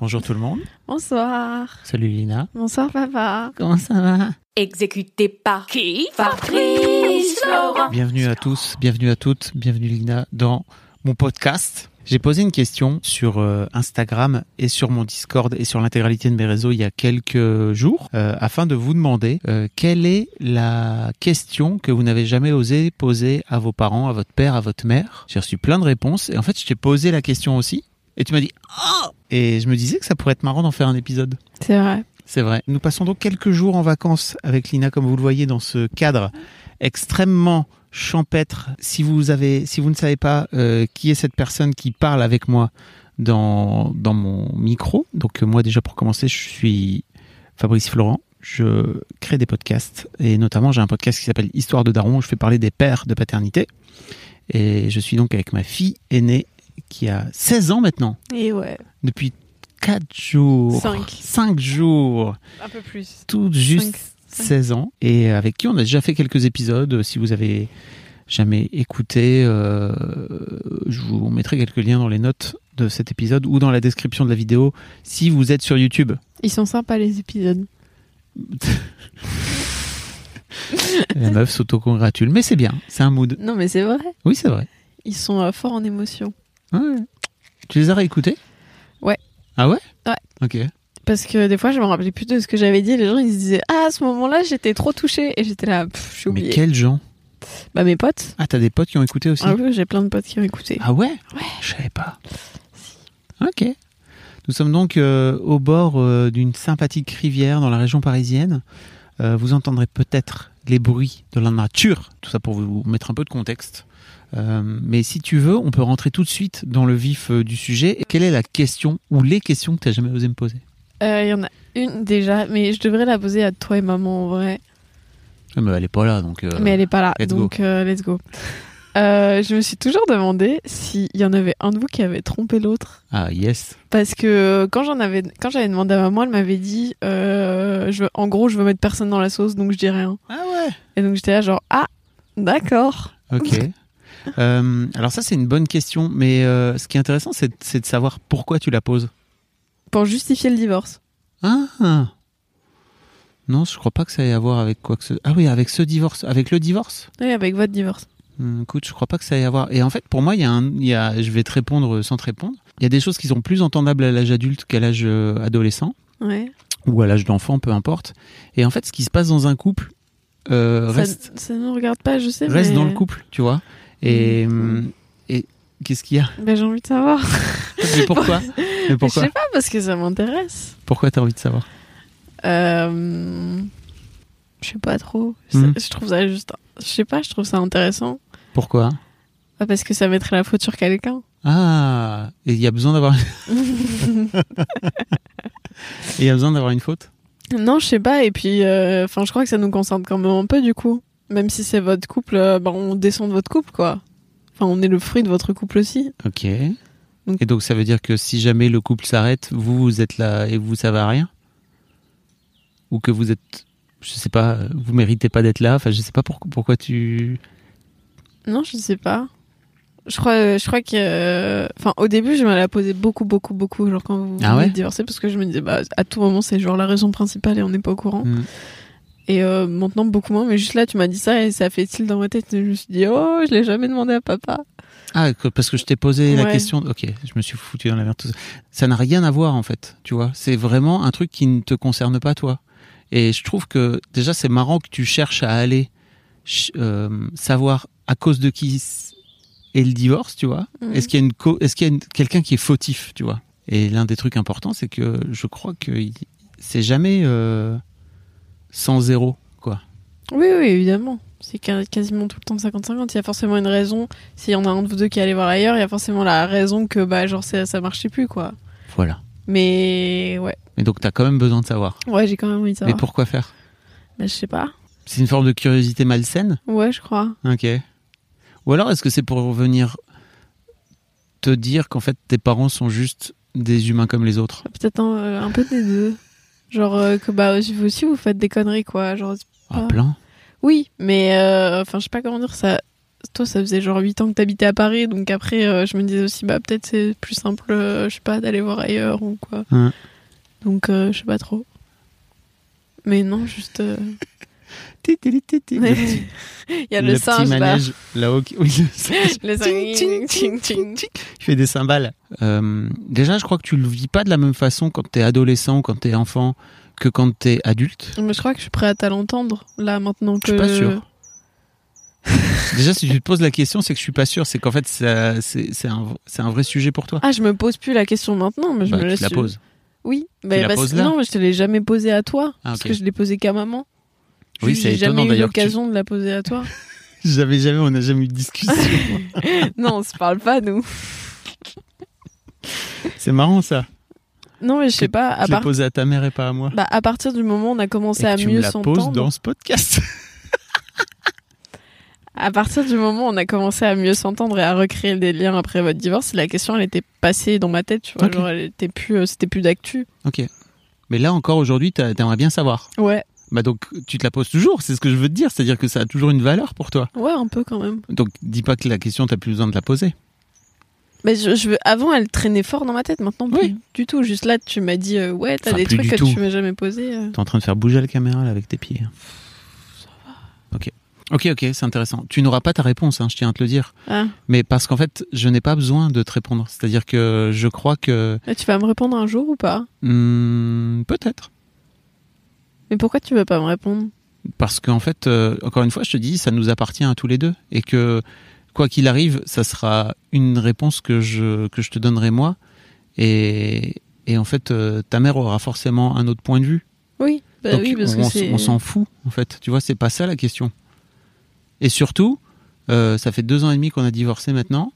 Bonjour tout le monde. Bonsoir. Salut Lina. Bonsoir papa. Comment ça va? Exécuté par qui? Fabrice Laurent. Bienvenue à tous, bienvenue à toutes, bienvenue Lina dans mon podcast. J'ai posé une question sur euh, Instagram et sur mon Discord et sur l'intégralité de mes réseaux il y a quelques jours euh, afin de vous demander euh, quelle est la question que vous n'avez jamais osé poser à vos parents, à votre père, à votre mère? J'ai reçu plein de réponses et en fait je t'ai posé la question aussi et tu m'as dit oh et je me disais que ça pourrait être marrant d'en faire un épisode. C'est vrai. C'est vrai. Nous passons donc quelques jours en vacances avec Lina, comme vous le voyez, dans ce cadre extrêmement champêtre. Si vous avez, si vous ne savez pas euh, qui est cette personne qui parle avec moi dans dans mon micro, donc euh, moi déjà pour commencer, je suis Fabrice Florent. Je crée des podcasts et notamment j'ai un podcast qui s'appelle Histoire de Daron. Où je fais parler des pères de paternité et je suis donc avec ma fille aînée qui a 16 ans maintenant Et ouais. Depuis 4 jours. Cinq. 5 jours. Un peu plus. Tout juste Cinq. 16 ans. Et avec qui on a déjà fait quelques épisodes. Si vous avez jamais écouté, euh, je vous mettrai quelques liens dans les notes de cet épisode ou dans la description de la vidéo si vous êtes sur YouTube. Ils sont sympas les épisodes. La meuf s'auto-congratule. Mais c'est bien, c'est un mood. Non mais c'est vrai. Oui, c'est vrai. Ils sont euh, forts en émotion. Ouais. Tu les as réécoutés? Ah ouais Ouais. Ok. Parce que des fois je me rappelais plus de ce que j'avais dit. Les gens ils se disaient ah à ce moment-là j'étais trop touchée et j'étais là pff, je suis Mais quels gens Bah mes potes. Ah, t'as des potes qui ont écouté aussi Ah oui j'ai plein de potes qui ont écouté. Ah ouais Ouais. Je savais pas. Ok. Nous sommes donc euh, au bord euh, d'une sympathique rivière dans la région parisienne. Euh, vous entendrez peut-être les bruits de la nature, tout ça pour vous mettre un peu de contexte. Euh, mais si tu veux, on peut rentrer tout de suite dans le vif euh, du sujet. Quelle est la question ou les questions que tu n'as jamais osé me poser? Euh, Il y en a une déjà mais je devrais la poser à toi et maman en vrai. Ah, mais Elle est pas là, donc. euh, mais elle est pas là let's go. donc euh, let's go. Euh, je me suis toujours demandé s'il y en avait un de vous qui avait trompé l'autre. Ah yes. Parce que quand j'en avais, quand j'avais demandé à maman, elle m'avait dit, euh, je veux- en gros, je veux mettre personne dans la sauce, donc je dis rien. Ah ouais. Et donc j'étais là genre, ah, d'accord. Ok. Euh, alors ça c'est une bonne question, mais euh, ce qui est intéressant c'est de savoir pourquoi tu la poses. Pour justifier le divorce. Ah Non, je crois pas que ça ait à voir avec quoi que ce. Ah oui, avec ce divorce, avec le divorce? Oui, avec votre divorce. Hum, écoute, je crois pas que ça ait à voir. Et en fait, pour moi, il y a un, il y a, je vais te répondre sans te répondre. Il y a des choses qui sont plus entendables à l'âge adulte qu'à l'âge euh, adolescent Ouais. ou à l'âge d'enfant, peu importe. Et en fait, ce qui se passe dans un couple euh, reste, Ça, ça ne regarde pas, je sais, reste mais... dans le couple, tu vois. Et, Mhm. hum, et qu'est-ce qu'il y a? Ben, j'ai envie de savoir. Mais pourquoi? Mais je pourquoi sais pas, parce que ça m'intéresse. Pourquoi t'as envie de savoir? Euh... Je sais pas trop. Je- Mhm. Je trouve ça juste... Je sais pas, je trouve ça intéressant. Pourquoi? Pas parce que ça mettrait la faute sur quelqu'un. Ah, et il y a besoin d'avoir, il y a besoin d'avoir une faute? Non, je sais pas. Et puis, euh, enfin, je crois que ça nous concerne quand même un peu du coup. Même si c'est votre couple, bah, on descend de votre couple, quoi. Enfin, on est le fruit de votre couple aussi. Ok. Donc- Et donc ça veut dire que si jamais le couple s'arrête, vous vous êtes là et vous savez rien? Ou que vous êtes, je sais pas, vous méritez pas d'être là? Enfin, je sais pas pourquoi, pourquoi tu. Non, je sais pas. Je crois, je crois que, enfin, au début, je me la posais beaucoup, beaucoup, beaucoup, genre quand vous Ah venez ouais? de divorcer, parce que je me disais, bah, à tout moment, c'est genre la raison principale et on n'est pas au courant. Hmm. Et euh, maintenant, beaucoup moins. Mais juste là, tu m'as dit ça et ça fait tilt dans ma tête. Et je me suis dit, oh, je l'ai jamais demandé à papa. Ah, parce que je t'ai posé la question. Ok, je me suis foutu dans la merde. ça. N'a rien à voir en fait, tu vois. C'est vraiment un truc qui ne te concerne pas toi. Et je trouve que déjà c'est marrant que tu cherches à aller euh, savoir à cause de qui est le divorce, tu vois. Mhm. Est-ce qu'il y a une co- est-ce qu'il y a quelqu'un qui est fautif, tu vois. Et l'un des trucs importants, c'est que je crois que c'est jamais euh, sans zéro, quoi. Oui, oui, évidemment. C'est quasiment tout le temps 50-50. Il y a forcément une raison. S'il y en a un de vous deux qui allait voir ailleurs, il y a forcément la raison que bah genre ça, ça marchait plus quoi. Voilà. Mais ouais, Mais donc t'as quand même besoin de savoir. ouais, j'ai quand même envie de savoir. Mais pourquoi faire? Bah, je sais pas. C'est une forme de curiosité malsaine? Ouais, je crois. Ok. Ou alors est-ce que c'est pour venir te dire qu'en fait tes parents sont juste des humains comme les autres? Peut-être un, euh, un peu des deux. Genre euh, que bah vous aussi vous faites des conneries quoi. Genre Ah, plein. oui, mais euh, enfin je sais pas comment dire ça. Toi ça faisait genre 8 ans que t'habitais à Paris donc après euh, je me disais aussi bah peut-être c'est plus simple euh, je sais pas d'aller voir ailleurs ou quoi. Donc euh, je sais pas trop. Mais non, juste euh, petit- il y a le, le petit singe là. manège là-haut. qui- Oui, le singe. Le singe. Fait des cymbales. Euh, déjà, je crois que tu le vis pas de la même façon quand t'es adolescent quand t'es enfant que quand t'es adulte. Mais je crois que je suis prête à l'entendre là maintenant que Je suis pas sûr. Déjà, si tu te poses la question, c'est que je suis pas sûr. C'est qu'en fait, ça- c'est c'est un, c'est un vrai sujet pour toi. Ah, je me pose plus la question maintenant, mais je Bah, me tu laisse la poses. Oui, mais la parce- poses là non, mais je te l'ai jamais posée à toi Ah, parce ok. que je l'ai posée qu'à maman. Oui, Juste, c'est j'ai étonnant, jamais eu d'ailleurs, que tu- l'occasion de la poser à toi. J'avais jamais, on n'a jamais eu de discussion. non, on se parle pas nous. c'est marrant ça. Non, mais je sais pas. À, part- posé à ta mère et pas à moi. bah, à partir du moment où on a commencé et à que tu me mieux la poses s'entendre, dans ce podcast. à partir du moment où on a commencé à mieux s'entendre et à recréer des liens après votre divorce, la question elle était passée dans ma tête, tu vois, Ok. genre elle était plus, euh, c'était plus d'actu. ok. Mais là encore aujourd'hui, t'a- t'aimerais bien savoir. Ouais, Bah donc tu te la poses toujours. C'est ce que je veux te dire. C'est-à-dire que ça a toujours une valeur pour toi. ouais, un peu quand même. Donc dis pas que la question t'as plus besoin de la poser. Mais je, je veux, avant, elle traînait fort dans ma tête. Maintenant, plus Oui. du tout. Juste là, tu m'as dit, euh, ouais, t'as Enfin, des trucs que tout. tu m'as jamais posés. euh. T'es en train de faire bouger la caméra là avec tes pieds. Ok. Ok, ok, c'est intéressant. Tu n'auras pas ta réponse, hein, je tiens à te le dire. Ah. Mais parce qu'en fait, je n'ai pas besoin de te répondre. C'est-à-dire que je crois que Et tu vas me répondre un jour ou pas? Hmm, peut-être. Mais pourquoi tu veux pas me répondre? Parce qu'en fait, euh, encore une fois, je te dis, ça nous appartient à tous les deux. Et que, quoi qu'il arrive, ça sera une réponse que je, que je te donnerai moi. Et, et en fait, euh, ta mère aura forcément un autre point de vue. Oui, bah Donc oui, parce on, que on s'en fout, en fait. Tu vois, c'est pas ça la question. Et surtout, euh, ça fait deux ans et demi qu'on a divorcé maintenant.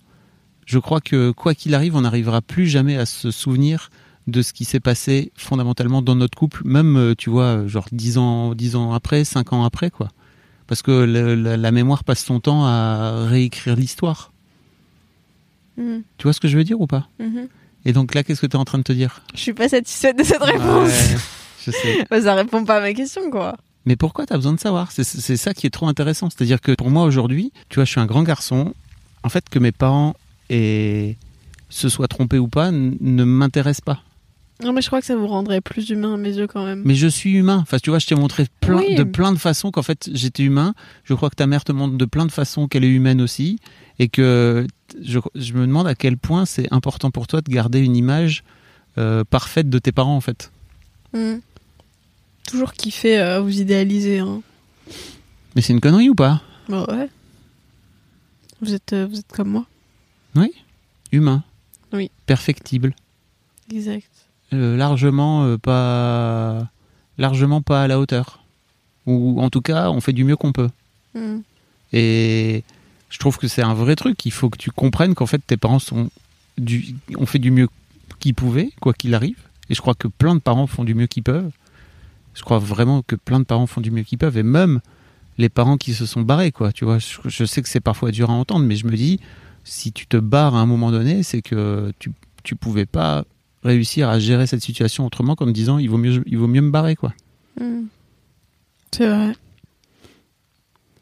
Je crois que, quoi qu'il arrive, on n'arrivera plus jamais à se souvenir de ce qui s'est passé fondamentalement dans notre couple, même, euh, tu vois, genre dix ans, dix ans après, cinq ans après, quoi. Parce que le- la, la mémoire passe son temps à réécrire l'histoire. Mhm, Tu vois ce que je veux dire ou pas mhm. Et donc là, qu'est-ce que tu es en train de te dire Je suis pas satisfaite de cette réponse. Ouais, je sais. Bah, ça répond pas à ma question, quoi. Mais pourquoi tu as besoin de savoir C'est ça qui est trop intéressant. C'est-à-dire que pour moi aujourd'hui, tu vois, je suis un grand garçon. En fait, que mes parents aient- se soient trompés ou pas ne m'intéresse pas. Non, mais je crois que ça vous rendrait plus humain à mes yeux quand même. Mais je suis humain. Enfin, tu vois, je t'ai montré plein, Oui. de plein de façons qu'en fait j'étais humain. Je crois que ta mère te montre de plein de façons qu'elle est humaine aussi. Et que je, je me demande à quel point c'est important pour toi de garder une image euh, parfaite de tes parents en fait. Mhm. Toujours kiffé euh, vous idéaliser. Hein. Mais c'est une connerie ou pas? Bah ouais. Vous êtes, euh, vous êtes comme moi. Humain. Oui. Perfectible. Exact. Euh, largement euh, pas largement pas à la hauteur. Ou en tout cas on fait du mieux qu'on peut. Mhm. et je trouve que c'est un vrai truc. Il faut que tu comprennes qu'en fait tes parents sont du ont fait du mieux qu'ils pouvaient quoi qu'il arrive. Et je crois que plein de parents font du mieux qu'ils peuvent. Je crois vraiment que plein de parents font du mieux qu'ils peuvent. Et même les parents qui se sont barrés quoi. Tu vois je, je sais que c'est parfois dur à entendre mais je me dis si tu te barres à un moment donné c'est que tu tu pouvais pas réussir à gérer cette situation autrement qu'en te disant il vaut mieux il vaut mieux me barrer quoi Mhm. C'est vrai.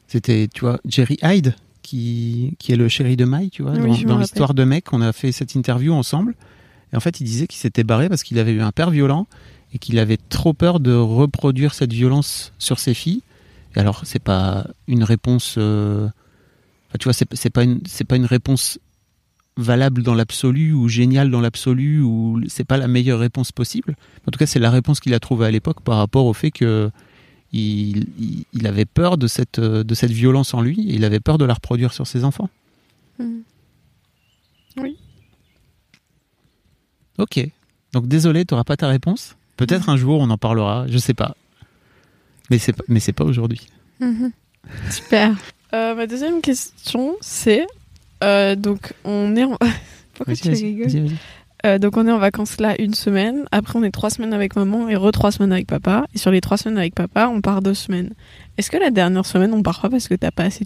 c'était tu vois Jerry Hyde qui qui est le chéri de Mai tu vois Oui, dans, me l'histoire de mec on a fait cette interview ensemble et en fait il disait qu'il s'était barré parce qu'il avait eu un père violent et qu'il avait trop peur de reproduire cette violence sur ses filles et alors c'est pas une réponse euh, enfin, tu vois c'est c'est pas une c'est pas une réponse valable dans l'absolu ou géniale dans l'absolu ou c'est pas la meilleure réponse possible. En tout cas, c'est la réponse qu'il a trouvée à l'époque par rapport au fait que il, il- il avait peur de cette, de cette violence en lui et il avait peur de la reproduire sur ses enfants. Mhm. Ok. Donc désolé, tu n'auras pas ta réponse. Peut-être un jour on en parlera, je sais pas. Mais c'est pas, mais c'est pas aujourd'hui. Super. Euh, ma deuxième question, c'est euh, donc on est en... Pourquoi. Euh, donc on est en vacances là une semaine. Après on est trois semaines avec maman et re trois semaines avec papa. Et sur les trois semaines avec papa, on part deux semaines. Est-ce que la dernière semaine on part pas parce que t'as pas assez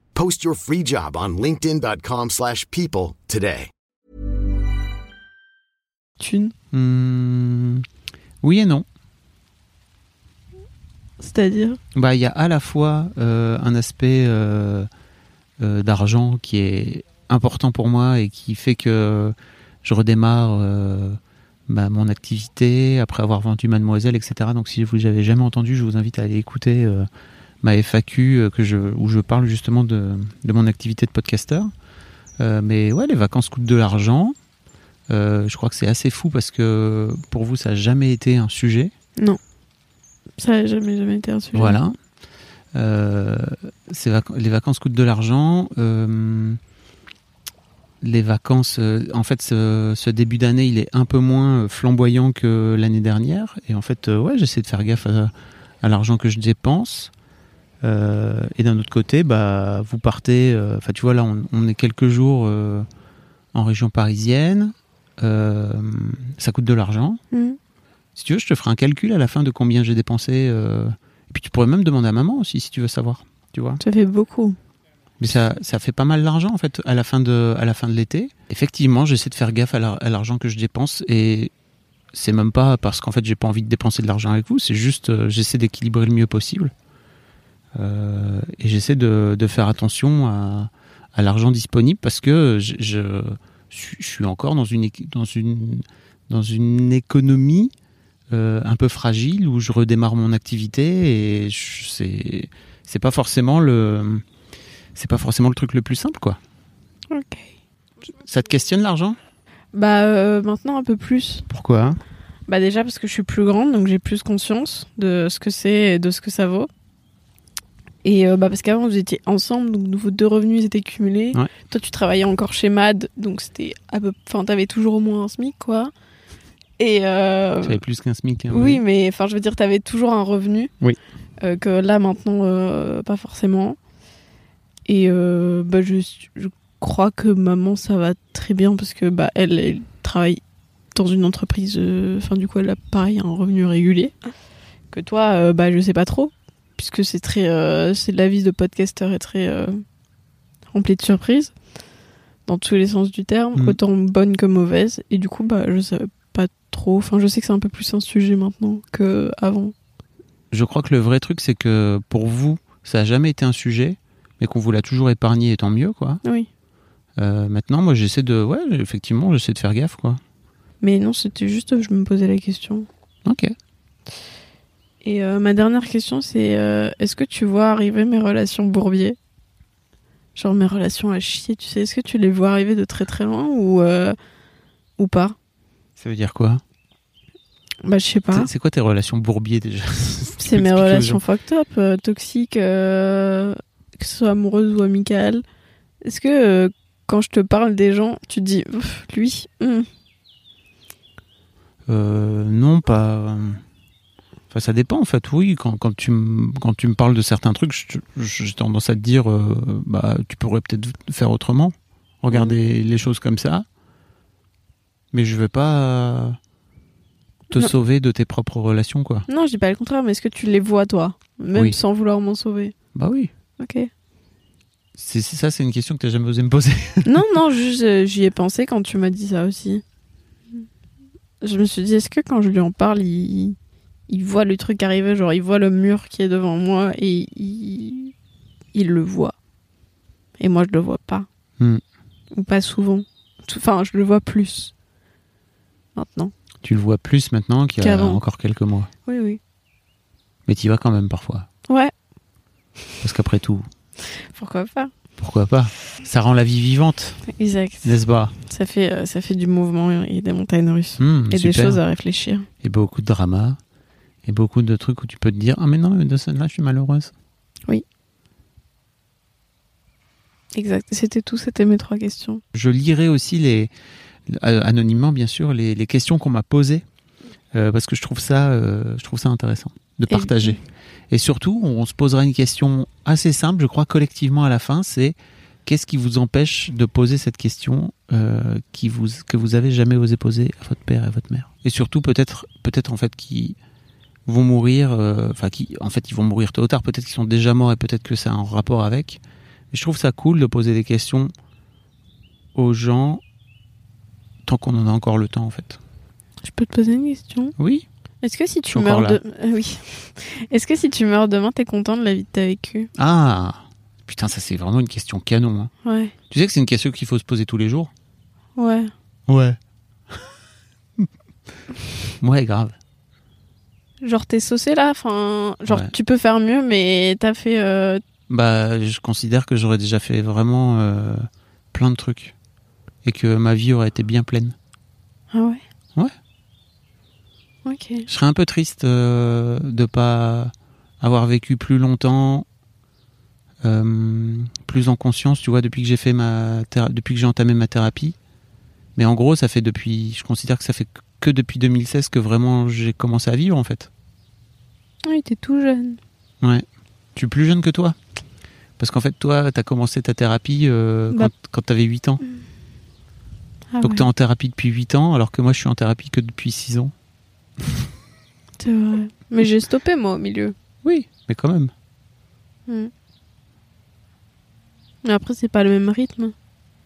Post your free job on linkedin.com/people slash people today. thunes Hmm, oui et non. C'est-à-dire? Bah, il y a à la fois euh, un aspect euh, euh, d'argent qui est important pour moi et qui fait que je redémarre euh, bah, mon activité après avoir vendu Mademoiselle, etc. Donc, si vous n'avez jamais entendu, je vous invite à aller écouter euh, ma FAQ euh, que je, où je parle justement de, de mon activité de podcasteur. Euh, mais ouais, les vacances coûtent de l'argent. Euh, je crois que c'est assez fou parce que pour vous, ça n'a jamais été un sujet. Non. Ça n'a jamais, jamais été un sujet. Voilà. Euh, vac- les vacances coûtent de l'argent. Euh, les vacances, euh, en fait, ce, ce début d'année, il est un peu moins flamboyant que l'année dernière. Et en fait, ouais, j'essaie de faire gaffe à, à l'argent que je dépense. Euh, et d'un autre côté, bah, vous partez. euh, Enfin, tu vois, là, on, on est quelques jours euh, en région parisienne. Ça coûte de l'argent. Mhm. Si tu veux, je te ferai un calcul à la fin de combien j'ai dépensé. Et puis tu pourrais même demander à maman aussi si tu veux savoir. Tu vois. Ça fait beaucoup. Mais ça, ça fait pas mal d'argent en fait à la fin de, à la fin de l'été. Effectivement, j'essaie de faire gaffe à la- à l'argent que je dépense et c'est même pas parce qu'en fait j'ai pas envie de dépenser de l'argent avec vous. C'est juste j'essaie d'équilibrer le mieux possible et j'essaie de, de faire attention à, à l'argent disponible parce que je, je, suis- je suis encore dans une, équi- dans une, dans une économie euh, un peu fragile où je redémarre mon activité et c'est c'est pas forcément le c'est pas forcément le truc le plus simple quoi. Ok. Ça te questionne l'argent? Bah euh, maintenant un peu plus. Pourquoi? Bah déjà parce que je suis plus grande, donc j'ai plus conscience de ce que c'est et de ce que ça vaut. Et euh, bah parce qu'avant vous étiez ensemble, donc vos deux revenus étaient cumulés. Ouais. Toi tu travaillais encore chez Mad, donc c'était à peu, enfin t'avais toujours au moins un SMIC quoi. Et euh, J'avais plus qu'un SMIC. hein, oui, mais enfin je veux dire t'avais toujours un revenu. Oui. Euh, que là maintenant euh, pas forcément. Et bah je, je crois que maman ça va très bien parce que bah elle, elle travaille dans une entreprise, enfin du coup elle a pareil un revenu régulier. Que toi, bah je sais pas trop, puisque c'est très, euh, c'est la vie de podcasteur est très euh, remplie de surprises dans tous les sens du terme, Mm. autant bonne que mauvaise. Et du coup, bah je sais pas trop. Enfin, je sais que c'est un peu plus un sujet maintenant que avant. Je crois que le vrai truc c'est que pour vous ça a jamais été un sujet, mais qu'on vous l'a toujours épargné et tant mieux quoi. Oui. Euh, maintenant moi j'essaie de ouais effectivement j'essaie de faire gaffe quoi. Mais non, c'était juste, je me posais la question. Ok. Et euh, ma dernière question, c'est euh, est-ce que tu vois arriver mes relations bourbier? Genre mes relations à chier, tu sais, est-ce que tu les vois arriver de très très loin ou, euh, ou pas? Ça veut dire quoi? Bah, je sais pas. C'est- quoi tes relations bourbiers déjà? C'est mes relations fucked up, toxiques, que ce soit amoureuse ou amicale. Est-ce que quand je te parle des gens, tu te dis, lui, Euh, non, pas. Enfin, ça dépend en fait. Oui, quand, quand tu me quand tu me parles de certains trucs, j'ai tendance à te dire, euh, bah, tu pourrais peut-être faire autrement, regarder les choses comme ça. Mais je vais pas te Non. sauver de tes propres relations, quoi. non, je dis pas le contraire, mais est-ce que tu les vois toi? Même Oui. sans vouloir m'en sauver? Bah oui. Ok. C'est ça, c'est une question que t'as jamais osé me poser. non, non, euh, j'y ai pensé quand tu m'as dit ça aussi. Je me suis dit, est-ce que quand je lui en parle, il, il voit le truc arriver, genre il voit le mur qui est devant moi et il, il le voit. Et moi, je le vois pas. Hmm. Ou pas souvent. Enfin, je le vois plus. Maintenant. tu le vois plus maintenant qu'il y a encore quelques mois. Oui, oui. Mais tu y vas quand même parfois. Ouais, Parce qu'après tout, pourquoi pas? pourquoi pas? Ça rend la vie vivante, Exact. n'est-ce pas? Ça fait, euh, ça fait du mouvement et des montagnes russes. Hmm, et des super. choses à réfléchir. Et beaucoup de drama. Et beaucoup de trucs où tu peux te dire Ah, mais non, mais de celle-là, je suis malheureuse. Exact. C'était tout, c'était mes trois questions. Je lirai aussi les, euh, anonymement, bien sûr, les, les questions qu'on m'a posées. euh, parce que je trouve ça, euh, je trouve ça intéressant de partager. Et surtout, on se posera une question assez simple, je crois, collectivement à la fin, c'est qu'est-ce qui vous empêche de poser cette question euh, qui vous, que vous avez jamais osé poser à votre père et à votre mère? Et surtout, peut-être, peut-être en fait, qui vont mourir, euh, enfin, qui, en fait, ils vont mourir tôt ou tard, peut-être qu'ils sont déjà morts et peut-être que ça a un rapport avec. Mais je trouve ça cool de poser des questions aux gens tant qu'on en a encore le temps, en fait. Je peux te poser une question? Oui Est-ce que si tu meurs de... euh, oui. Est-ce que si tu meurs demain, t'es content de la vie que t'as vécue? Ah Putain, ça c'est vraiment une question canon. hein. Ouais. Tu sais que c'est une question qu'il faut se poser tous les jours? Ouais. Ouais. ouais, grave. Genre t'es saucé là, enfin, genre Ouais. tu peux faire mieux, mais t'as fait. euh, Bah, je considère que j'aurais déjà fait vraiment euh, plein de trucs. Et que ma vie aurait été bien pleine. Ah ouais? Ouais. Ok. Je serais un peu triste euh, de pas avoir vécu plus longtemps, plus en conscience, tu vois, depuis que j'ai fait ma depuis que j'ai entamé ma thérapie. Mais en gros, ça fait depuis, je considère que ça fait que depuis 2016 que vraiment j'ai commencé à vivre en fait. Oui, t'es tout jeune. Ouais. Je suis plus jeune que toi. Parce qu'en fait, toi, t'as commencé ta thérapie euh, Bah. quand, quand t'avais 8 ans. Ah Donc ouais, t'es en thérapie depuis 8 ans, alors que moi je suis en thérapie que depuis 6 ans. c'est vrai. Mais j'ai stoppé moi au milieu. Oui, mais quand même. Mais après, c'est pas le même rythme.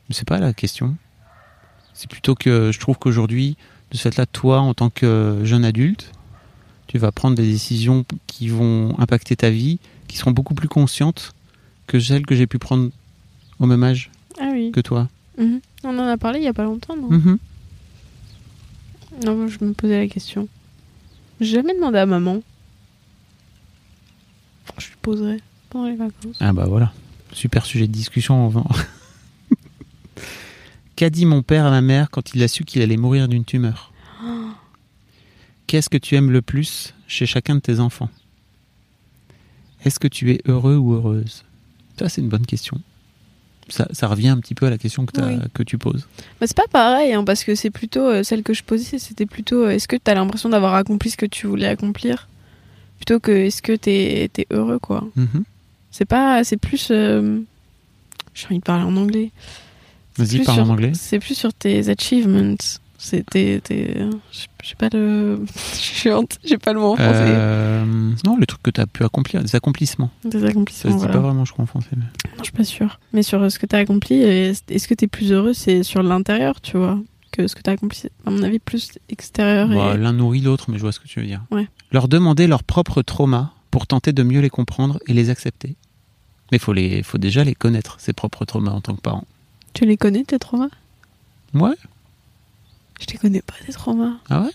C'est pas la question. C'est plutôt que je trouve qu'aujourd'hui, de ce fait-là, toi, en tant que jeune adulte, tu vas prendre des décisions qui vont impacter ta vie, qui seront beaucoup plus conscientes que celles que j'ai pu prendre au même âge Ah oui. que toi. Mhm. On en a parlé il y a pas longtemps, non Mhm. Non, je me posais la question. J'ai jamais demandé à maman. Je lui poserai pendant les vacances. Ah bah voilà, super sujet de discussion. Qu'a dit mon père à ma mère quand il a su qu'il allait mourir d'une tumeur? Qu'est-ce que tu aimes le plus chez chacun de tes enfants? Est-ce que tu es heureux ou heureuse? Ça, c'est une bonne question. Ça, ça revient un petit peu à la question que, t'as- Oui. que tu poses. Mais c'est pas pareil, hein, parce que c'est plutôt euh, celle que je posais, c'était plutôt euh, est-ce que t'as l'impression d'avoir accompli ce que tu voulais accomplir? Plutôt que est-ce que t'es es heureux, quoi? Mhm. C'est pas. C'est plus. euh, J'ai envie de parler en anglais. C'est Vas-y, parle en anglais. C'est plus sur tes achievements. C'était. J'ai pas le. J'ai honte, j'ai pas le mot en français. Euh, non, le truc que tu as pu accomplir, des accomplissements. Des Ça accomplissements. se dit voilà. pas vraiment, je crois, en français. mais- Non, je suis pas sûre. Mais sur euh, ce que t'as accompli, et est-ce que t'es plus heureux, c'est sur l'intérieur, tu vois, que ce que t'as accompli, c'est, à mon avis, plus extérieur. Bah, et... L'un nourrit l'autre, mais je vois ce que tu veux dire. Ouais. Leur demander leurs propres traumas pour tenter de mieux les comprendre et les accepter. Mais il faut, les, faut déjà les connaître, ses propres traumas en tant que parent. Tu les connais, tes traumas? Ouais Je les connais pas, tes traumas. Ah ouais?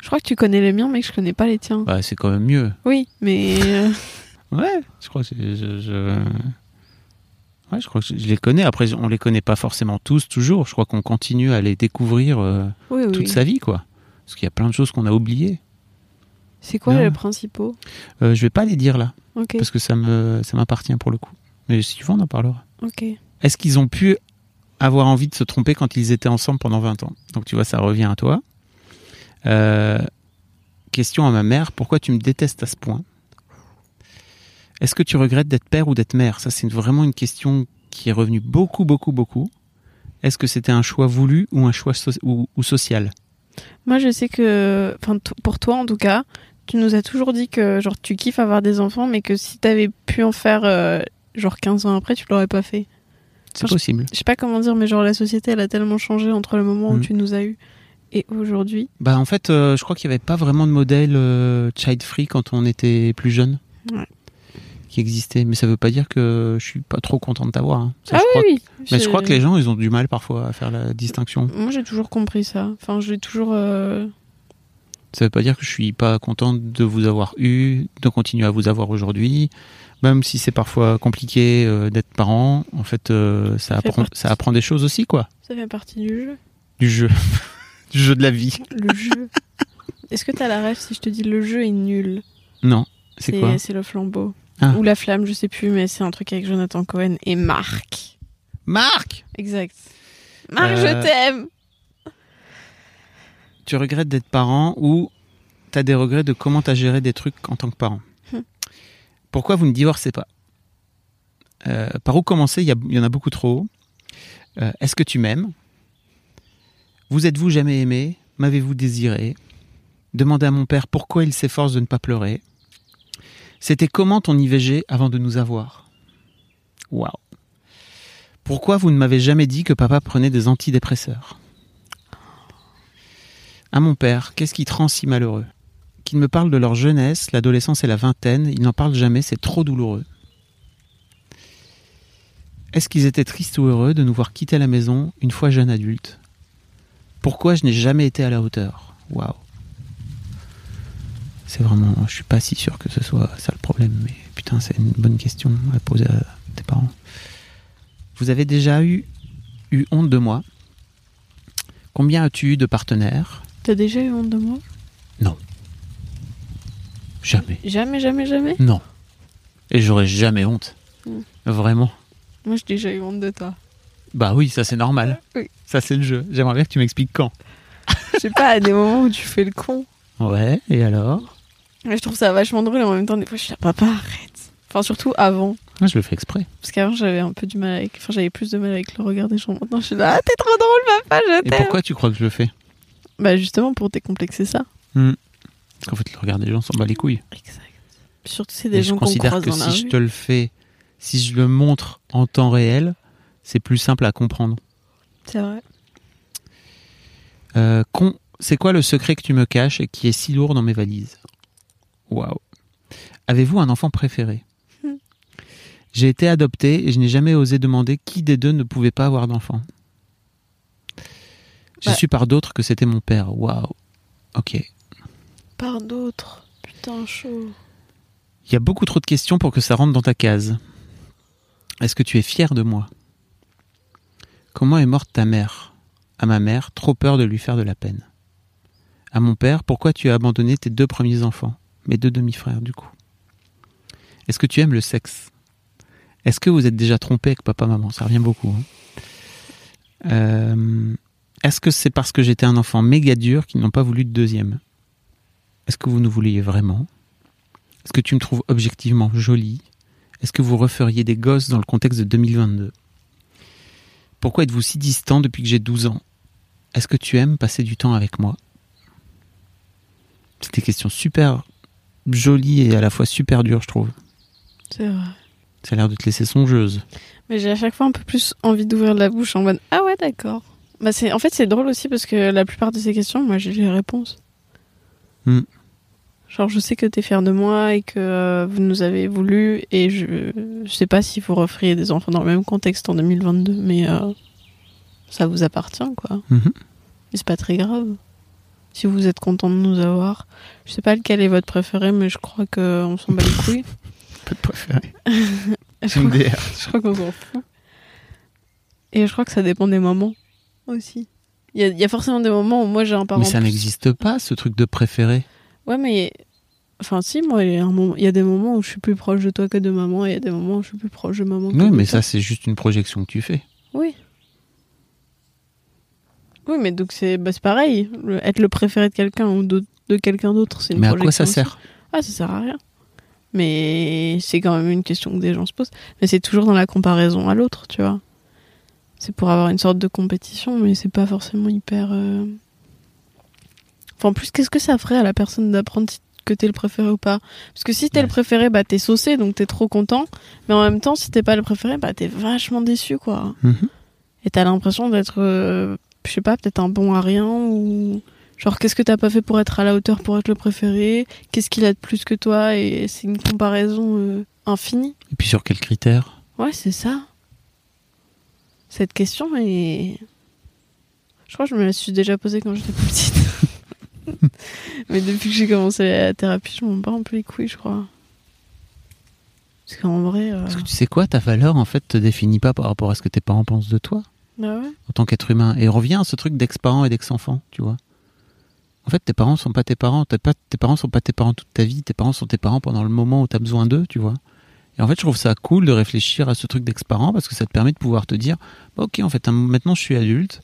Je crois que tu connais les miens, mais que je connais pas les tiens. Bah, c'est quand même mieux. Oui, mais. euh, Ouais, je crois que je, je- je- Ouais, je crois que je, je les connais. Après, on les connaît pas forcément tous, toujours. Je crois qu'on continue à les découvrir euh, Oui, oui. toute sa vie, quoi. Parce qu'il y a plein de choses qu'on a oubliées. C'est quoi Non. les principaux? Euh, je vais pas les dire là, Ok, parce que ça me ça m'appartient pour le coup. Mais si tu veux, on en parlera. ok. Est-ce qu'ils ont pu avoir envie de se tromper quand ils étaient ensemble pendant 20 ans Donc tu vois, ça revient à toi. Euh, question à ma mère, pourquoi tu me détestes à ce point? Est-ce que tu regrettes d'être père ou d'être mère? Ça, c'est vraiment une question qui est revenue beaucoup, beaucoup, beaucoup. Est-ce que c'était un choix voulu ou un choix ou, social? Moi, je sais que. Pour toi, en tout cas, tu nous as toujours dit que, genre, tu kiffes avoir des enfants, mais que si t'avais pu en faire euh, genre 15 ans après, tu l'aurais pas fait. C'est possible. Je sais pas comment dire, mais genre la société, elle a tellement changé entre le moment où Mm. tu nous as eu et aujourd'hui. Bah en fait, euh, je crois qu'il n'y avait pas vraiment de modèle euh, child free quand on était plus jeune. Ouais. Qui existait, mais ça veut pas dire que je suis pas trop content de t'avoir. hein. Ah je crois oui. Mais je crois que les gens, ils ont du mal parfois à faire la distinction. Moi, j'ai toujours compris ça. Enfin, j'ai toujours. euh, Ça veut pas dire que je suis pas content de vous avoir eu, de continuer à vous avoir aujourd'hui. Même si c'est parfois compliqué euh, d'être parent, en fait, euh, ça, apprend, partie. ça apprend des choses aussi, quoi. Ça fait partie du jeu. Du jeu. du jeu de la vie. Le jeu. Est-ce que t'as la rêve si je te dis le jeu est nul? Non. C'est quoi? C'est le flambeau. Ah. Ou la flamme, je sais plus, mais c'est un truc avec Jonathan Cohen et Marc. Marc Exact. Marc, Euh, je t'aime Tu regrettes d'être parent ou t'as des regrets de comment t'as géré des trucs en tant que parent? Pourquoi vous ne divorcez pas Euh, Par où commencer? Il y, en a beaucoup trop. Euh, Est-ce que tu m'aimes? Vous êtes-vous jamais aimé? M'avez-vous désiré? Demandez à mon père pourquoi il s'efforce de ne pas pleurer. C'était comment ton IVG avant de nous avoir? Waouh. Pourquoi vous ne m'avez jamais dit que papa prenait des antidépresseurs? À mon père, qu'est-ce qui te rend si malheureux? Qu'ils me parlent de leur jeunesse, l'adolescence et la vingtaine, ils n'en parlent jamais, c'est trop douloureux. Est-ce qu'ils étaient tristes ou heureux de nous voir quitter la maison une fois jeune adulte Pourquoi je n'ai jamais été à la hauteur? Waouh. C'est vraiment. Je suis pas si sûr que ce soit ça le problème, mais putain, c'est une bonne question à poser à tes parents. Vous avez déjà eu, eu honte de moi? Combien as-tu eu de partenaires? T'as déjà eu honte de moi? Jamais. Jamais, jamais, jamais Non. Et j'aurais jamais honte. Mm. Vraiment. Moi, j'ai déjà eu honte de toi. Bah oui, ça c'est normal. Oui. Ça c'est le jeu. J'aimerais bien que tu m'expliques quand. Je sais pas, à des moments où tu fais le con. Ouais, et alors? Mais je trouve ça vachement drôle et en même temps, des fois, je suis là, papa, arrête. Enfin, surtout avant. Moi je le fais exprès. Parce qu'avant, j'avais un peu du mal avec. Enfin, j'avais plus de mal avec le regard des gens. Maintenant, je suis là, ah, t'es trop drôle, papa, je Et t'aime. pourquoi tu crois que je le fais? Bah, justement, pour décomplexer ça. Parce qu'en fait le regard des gens s'en bat les couilles. Exact. Surtout, c'est Et des je gens qu'on considère croise que dans la si je te le fais, si je le montre en temps réel, c'est plus simple à comprendre. C'est vrai. Euh, con, c'est quoi le secret que tu me caches et qui est si lourd dans mes valises? Waouh. Avez-vous un enfant préféré? Hmm. J'ai été adopté et je n'ai jamais osé demander qui des deux ne pouvait pas avoir d'enfant. J'ai Bah. su par d'autres que c'était mon père. Waouh. Ok. Par d'autres. Putain, chaud. Il y a beaucoup trop de questions pour que ça rentre dans ta case. Est-ce que tu es fier de moi? Comment est morte ta mère? À ma mère, trop peur de lui faire de la peine. À mon père, pourquoi tu as abandonné tes deux premiers enfants? Mes deux demi-frères, du coup. Est-ce que tu aimes le sexe? Est-ce que vous êtes déjà trompé avec papa-maman Ça revient beaucoup. hein. Euh, Est-ce que c'est parce que j'étais un enfant méga dur qu'ils n'ont pas voulu de deuxième? Est-ce que vous nous vouliez vraiment? Est-ce que tu me trouves objectivement jolie? Est-ce que vous referiez des gosses dans le contexte de 2022 Pourquoi êtes-vous si distant depuis que j'ai 12 ans? Est-ce que tu aimes passer du temps avec moi? C'est des questions super jolies et à la fois super dures, je trouve. C'est vrai. Ça a l'air de te laisser songeuse. Mais j'ai à chaque fois un peu plus envie d'ouvrir la bouche en mode Ah ouais, d'accord. Bah en fait, c'est drôle aussi parce que la plupart de ces questions, moi, j'ai les réponses. Hmm. Genre, je sais que t'es fier de moi et que euh, vous nous avez voulu et je, je sais pas si vous referiez des enfants dans le même contexte en 2022, mais euh, ça vous appartient, quoi. Et c'est pas très grave. Si vous êtes content de nous avoir. Je sais pas lequel est votre préféré, mais je crois qu'on s'en bat les couilles. Pas de préféré. Je crois- je crois qu'on s'en fout. Et je crois que ça dépend des moments aussi. Il y a, il y a forcément des moments où moi j'ai un parent. Mais ça n'existe pas, ce truc de préféré. Ouais, mais. Enfin, si, moi, il y, a un moment- il y a des moments où je suis plus proche de toi que de maman, et il y a des moments où je suis plus proche de maman que Oui, mais ça, c'est juste une projection que tu fais. Oui. Oui, mais donc c'est bah, pareil. Le- être le préféré de quelqu'un ou de, de quelqu'un d'autre, c'est une Mais à quoi projection ça aussi. sert Ah, ça sert à rien. Mais c'est quand même une question que des gens se posent. Mais c'est toujours dans la comparaison à l'autre, tu vois. C'est pour avoir une sorte de compétition, mais c'est pas forcément hyper. euh, Enfin, en plus, qu'est-ce que ça ferait à la personne d'apprendre si- que t'es le préféré ou pas? Parce que si t'es le Ouais. préféré, bah t'es saucé, donc t'es trop content. Mais en même temps, si t'es pas le préféré, bah t'es vachement déçu, quoi. Mhm. Et t'as l'impression d'être, euh, je sais pas, peut-être un bon à rien ou genre qu'est-ce que t'as pas fait pour être à la hauteur pour être le préféré? Qu'est-ce qu'il a de plus que toi? Et c'est une comparaison euh, infinie. Et puis sur quels critères? Ouais, c'est ça. Cette question est. Je crois que je me la suis déjà posée quand j'étais petite. Mais depuis que j'ai commencé la thérapie, je m'en bats un peu les couilles, je crois. Parce qu'en vrai. euh, Parce que tu sais quoi, ta valeur en fait te définit pas par rapport à ce que tes parents pensent de toi Bah ouais. en tant qu'être humain. Et revient à ce truc d'ex-parent et d'ex-enfant, tu vois. En fait, tes parents sont pas tes parents. T'es pas, tes parents sont pas tes parents toute ta vie. Tes parents sont tes parents pendant le moment où tu as besoin d'eux, tu vois. Et en fait, je trouve ça cool de réfléchir à ce truc d'ex-parent parce que ça te permet de pouvoir te dire, bah, ok, en fait, hein, maintenant je suis adulte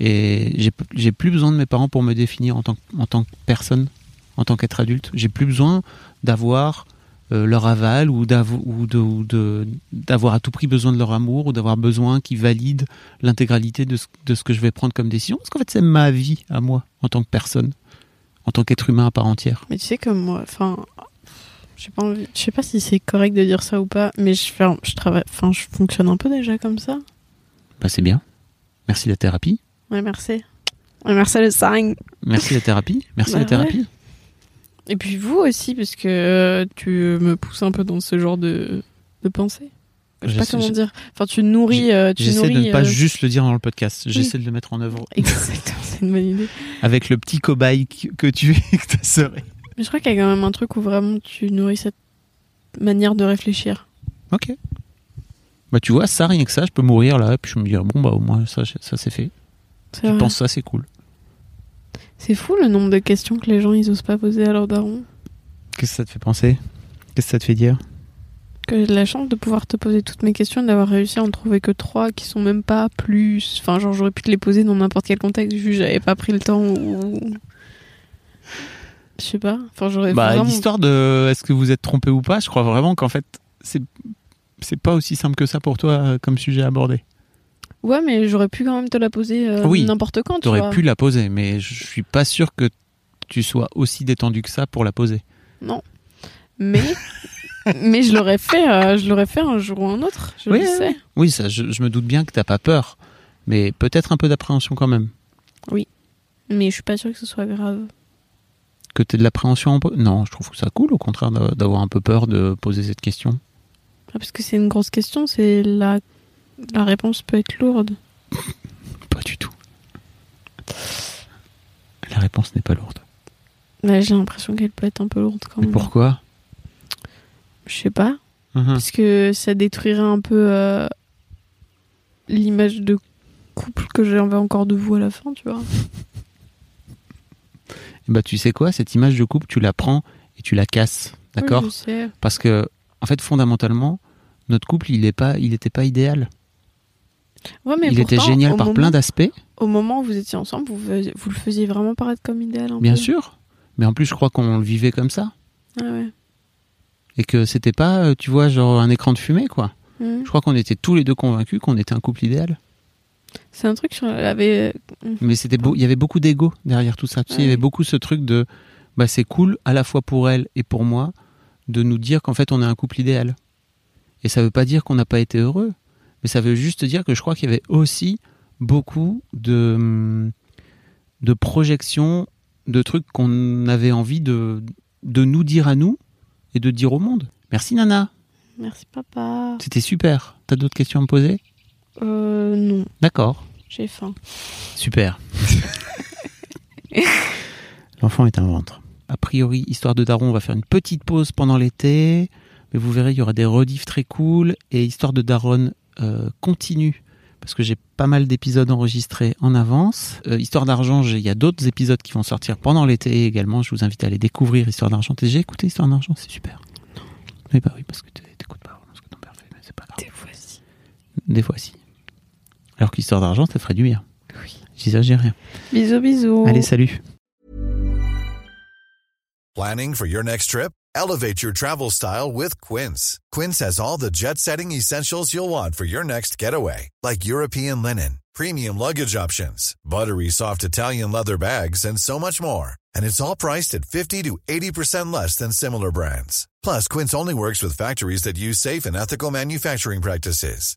et j'ai, plus besoin de mes parents pour me définir en tant, que- en tant que personne, en tant qu'être adulte. J'ai plus besoin d'avoir euh, leur aval ou, d'avoir à tout prix besoin de leur amour ou d'avoir besoin qu'ils valident l'intégralité de ce, de ce que je vais prendre comme décision. Parce qu'en fait, c'est ma vie à moi, en tant que personne, en tant qu'être humain à part entière. Mais tu sais comme moi, enfin, j'ai pas envie, je sais pas si c'est correct de dire ça ou pas, mais je fais, un- je travaille, enfin, je fonctionne un peu déjà comme ça. Bah, c'est bien. Merci la thérapie. Ouais, merci. Ouais, merci le sang. Merci la thérapie. Merci Bah la thérapie. Et puis vous aussi, parce que euh, tu me pousses un peu dans ce genre de, de pensée. Je sais pas comment dire. Enfin, tu nourris, euh, J'essaie de ne pas euh, juste le dire dans le podcast. J'essaie de le mettre en œuvre Exactement, c'est une bonne idée. avec le petit cobaye que tu es que ta sœur est. Mais je crois qu'il y a quand même un truc où vraiment tu nourris cette manière de réfléchir. Ok. Bah, tu vois, ça, rien que ça, je peux mourir là, et puis je me dis, bon, bah, au moins, ça, ça c'est fait. Je vrai. pense ça, c'est cool. C'est fou le nombre de questions que les gens ils osent pas poser à leur daron. Qu'est-ce que ça te fait penser? Qu'est-ce que ça te fait dire? Que j'ai de la chance de pouvoir te poser toutes mes questions et d'avoir réussi à en trouver que trois qui sont même pas plus. Enfin, genre j'aurais pu te les poser dans n'importe quel contexte, juste j'avais pas pris le temps ou. Je sais pas. Enfin, j'aurais Bah, vraiment. l'histoire de est-ce que vous êtes trompé ou pas, je crois vraiment qu'en fait, c'est c'est pas aussi simple que ça pour toi euh, comme sujet à aborder. Ouais, mais j'aurais pu quand même te la poser euh, Oui, n'importe quand. Tu aurais pu la poser, mais je suis pas sûr que tu sois aussi détendu que ça pour la poser. Mais. mais je l'aurais fait, euh, je l'aurais fait un jour ou un autre. Je Oui, le oui, sais. Oui, ça, je, je me doute bien que t'as pas peur, mais peut-être un peu d'appréhension quand même. Mais je suis pas sûre que ce soit grave. Que t'aies de l'appréhension Non, je trouve que ça cool, au contraire, d'a- d'avoir un peu peur de poser cette question. Ah, Parce que c'est une grosse question, c'est la... la réponse peut être lourde. Pas du tout. La réponse n'est pas lourde. Là, j'ai l'impression qu'elle peut être un peu lourde quand Mais même. pourquoi? Je sais pas. Mhm. Parce que ça détruirait un peu euh, l'image de couple que j'avais encore de vous à la fin, tu vois. Bah, tu sais quoi, cette image de couple, tu la prends et tu la casses, d'accord Oui. Parce que, en fait, fondamentalement, notre couple, il est pas, il était pas idéal. Ouais, mais il était génial par moment- plein d'aspects, Au moment où vous étiez ensemble, vous, vous le faisiez vraiment paraître comme idéal un bien peu. sûr. Mais en plus, je crois qu'on le vivait comme ça. Ah ouais. Et que c'était pas, euh, tu vois, genre un écran de fumée, quoi. Mhm. Je crois qu'on était tous les deux convaincus qu'on était un couple idéal. C'est un truc sur avait Mais c'était beau, il y avait beaucoup d'ego derrière tout ça. Tu sais, il y avait beaucoup ce truc de, bah, c'est cool à la fois pour elle et pour moi de nous dire qu'en fait on est un couple idéal. Et ça veut pas dire qu'on n'a pas été heureux, mais ça veut juste dire que je crois qu'il y avait aussi beaucoup de, de projections, de trucs qu'on avait envie de, de nous dire à nous et de dire au monde. Merci Nana, Merci papa. c'était super. T'as d'autres questions à me poser? Euh non, D'accord. j'ai faim. Super. L'enfant est un ventre. A priori, histoire de Daron, on va faire une petite pause pendant l'été, mais vous verrez, il y aura des rediffs très cool et histoire de Daron euh, continue parce que j'ai pas mal d'épisodes enregistrés en avance. Euh, histoire d'argent, j'ai- il y a d'autres épisodes qui vont sortir pendant l'été également. Je vous invite à aller découvrir Histoire d'argent. T'as déjà écouté Histoire d'argent? C'est super. Oui, bah oui, parce que t'é- t'écoutes pas vraiment ce que ton père fait, mais c'est pas grave. Des fois-ci. Des fois, si. Alors qu'Histoire d'argent, ça ferait du bien. Oui. J'exagère rien. Bisous bisous. Allez, salut. Planning for your next trip? Elevate your travel style with Quince. Quince has all the jet setting essentials you'll want for your next getaway, like European linen, premium luggage options, buttery soft Italian leather bags, and so much more. And it's all priced at 50 to 80% less than similar brands. Plus, Quince only works with factories that use safe and ethical manufacturing practices.